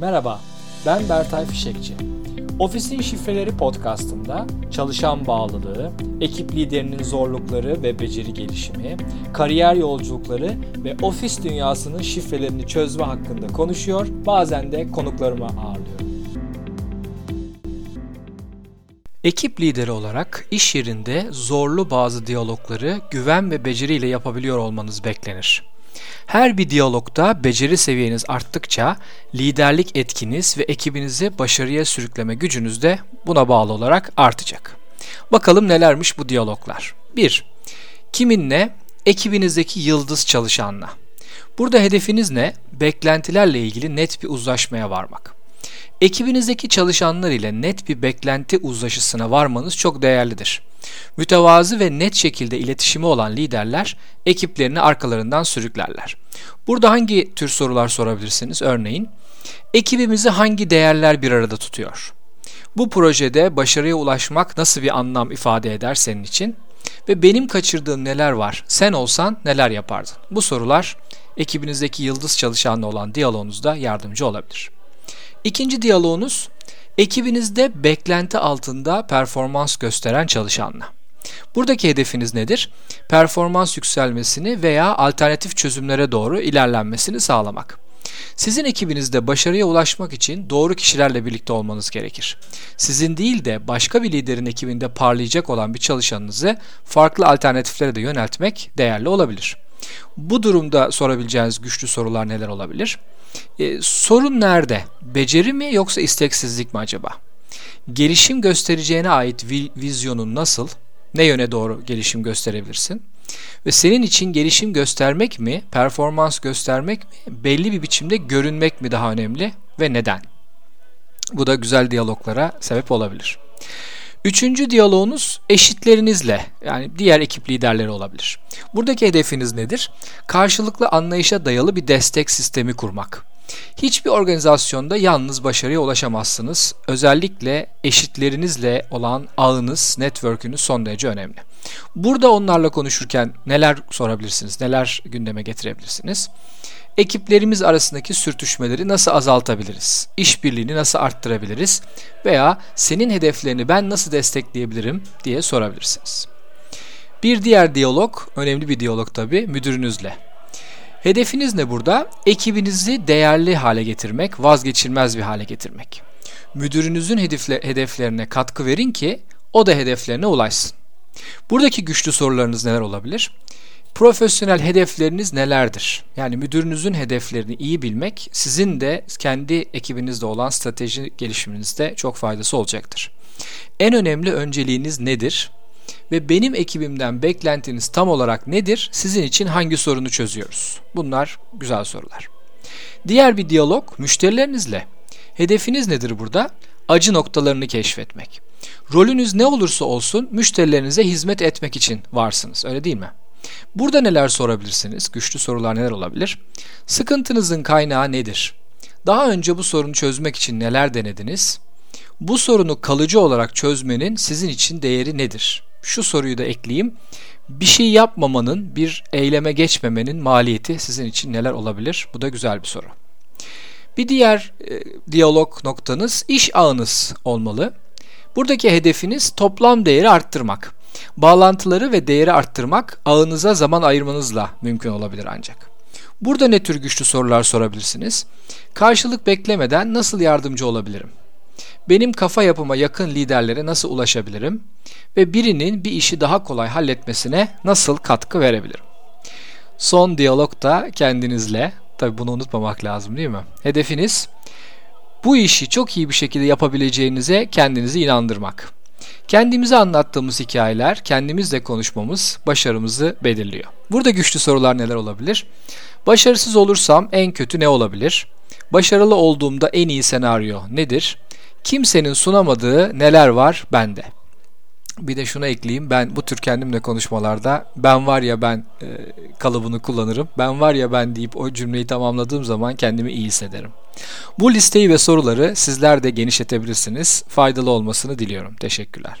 Merhaba, ben Bertay Fişekçi. Ofisin Şifreleri podcastında çalışan bağlılığı, ekip liderinin zorlukları ve beceri gelişimi, kariyer yolculukları ve ofis dünyasının şifrelerini çözme hakkında konuşuyor, bazen de konuklarımı ağırlıyorum. Ekip lideri olarak iş yerinde zorlu bazı diyalogları güven ve beceriyle yapabiliyor olmanız beklenir. Her bir diyalogda beceri seviyeniz arttıkça liderlik etkiniz ve ekibinizi başarıya sürükleme gücünüz de buna bağlı olarak artacak. Bakalım nelermiş bu diyaloglar. 1. Kiminle? Ekibinizdeki yıldız çalışanla. Burada hedefiniz ne? Beklentilerle ilgili net bir uzlaşmaya varmak. Ekibinizdeki çalışanlar ile net bir beklenti uzlaşısına varmanız çok değerlidir. Mütevazı ve net şekilde iletişimi olan liderler ekiplerini arkalarından sürüklerler. Burada hangi tür sorular sorabilirsiniz? Örneğin, ekibimizi hangi değerler bir arada tutuyor? Bu projede başarıya ulaşmak nasıl bir anlam ifade eder senin için? Ve benim kaçırdığım neler var? Sen olsan neler yapardın? Bu sorular ekibinizdeki yıldız çalışanla olan diyaloğunuzda yardımcı olabilir. İkinci diyaloğunuz ekibinizde beklenti altında performans gösteren çalışanla. Buradaki hedefiniz nedir? Performans yükselmesini veya alternatif çözümlere doğru ilerlenmesini sağlamak. Sizin ekibinizde başarıya ulaşmak için doğru kişilerle birlikte olmanız gerekir. Sizin değil de başka bir liderin ekibinde parlayacak olan bir çalışanınızı farklı alternatiflere de yöneltmek değerli olabilir. Bu durumda sorabileceğiniz güçlü sorular neler olabilir? E, sorun nerede? Beceri mi yoksa isteksizlik mi acaba? Gelişim göstereceğine ait vizyonun nasıl? Ne yöne doğru gelişim gösterebilirsin? Ve senin için gelişim göstermek mi, performans göstermek mi, belli bir biçimde görünmek mi daha önemli ve neden? Bu da güzel diyaloglara sebep olabilir. Üçüncü diyaloğunuz eşitlerinizle yani diğer ekip liderleri olabilir. Buradaki hedefiniz nedir? Karşılıklı anlayışa dayalı bir destek sistemi kurmak. Hiçbir organizasyonda yalnız başarıya ulaşamazsınız. Özellikle eşitlerinizle olan ağınız, network'ünüz son derece önemli. Burada onlarla konuşurken neler sorabilirsiniz, neler gündeme getirebilirsiniz? ekiplerimiz arasındaki sürtüşmeleri nasıl azaltabiliriz? İşbirliğini nasıl arttırabiliriz? Veya senin hedeflerini ben nasıl destekleyebilirim diye sorabilirsiniz. Bir diğer diyalog, önemli bir diyalog tabi, müdürünüzle. Hedefiniz ne burada? Ekibinizi değerli hale getirmek, vazgeçilmez bir hale getirmek. Müdürünüzün hedefle, hedeflerine katkı verin ki o da hedeflerine ulaşsın. Buradaki güçlü sorularınız neler olabilir? Profesyonel hedefleriniz nelerdir? Yani müdürünüzün hedeflerini iyi bilmek sizin de kendi ekibinizde olan strateji gelişiminizde çok faydası olacaktır. En önemli önceliğiniz nedir? Ve benim ekibimden beklentiniz tam olarak nedir? Sizin için hangi sorunu çözüyoruz? Bunlar güzel sorular. Diğer bir diyalog müşterilerinizle. Hedefiniz nedir burada? Acı noktalarını keşfetmek. Rolünüz ne olursa olsun müşterilerinize hizmet etmek için varsınız. Öyle değil mi? Burada neler sorabilirsiniz? Güçlü sorular neler olabilir? Sıkıntınızın kaynağı nedir? Daha önce bu sorunu çözmek için neler denediniz? Bu sorunu kalıcı olarak çözmenin sizin için değeri nedir? Şu soruyu da ekleyeyim. Bir şey yapmamanın, bir eyleme geçmemenin maliyeti sizin için neler olabilir? Bu da güzel bir soru. Bir diğer e, diyalog noktanız iş ağınız olmalı. Buradaki hedefiniz toplam değeri arttırmak. Bağlantıları ve değeri arttırmak ağınıza zaman ayırmanızla mümkün olabilir ancak. Burada ne tür güçlü sorular sorabilirsiniz? Karşılık beklemeden nasıl yardımcı olabilirim? Benim kafa yapıma yakın liderlere nasıl ulaşabilirim? Ve birinin bir işi daha kolay halletmesine nasıl katkı verebilirim? Son diyalog da kendinizle. Tabi bunu unutmamak lazım değil mi? Hedefiniz bu işi çok iyi bir şekilde yapabileceğinize kendinizi inandırmak. Kendimize anlattığımız hikayeler, kendimizle konuşmamız başarımızı belirliyor. Burada güçlü sorular neler olabilir? Başarısız olursam en kötü ne olabilir? Başarılı olduğumda en iyi senaryo nedir? Kimsenin sunamadığı neler var bende? Bir de şunu ekleyeyim. Ben bu tür kendimle konuşmalarda ben var ya ben e, kalıbını kullanırım. Ben var ya ben deyip o cümleyi tamamladığım zaman kendimi iyi hissederim. Bu listeyi ve soruları sizler de genişletebilirsiniz. Faydalı olmasını diliyorum. Teşekkürler.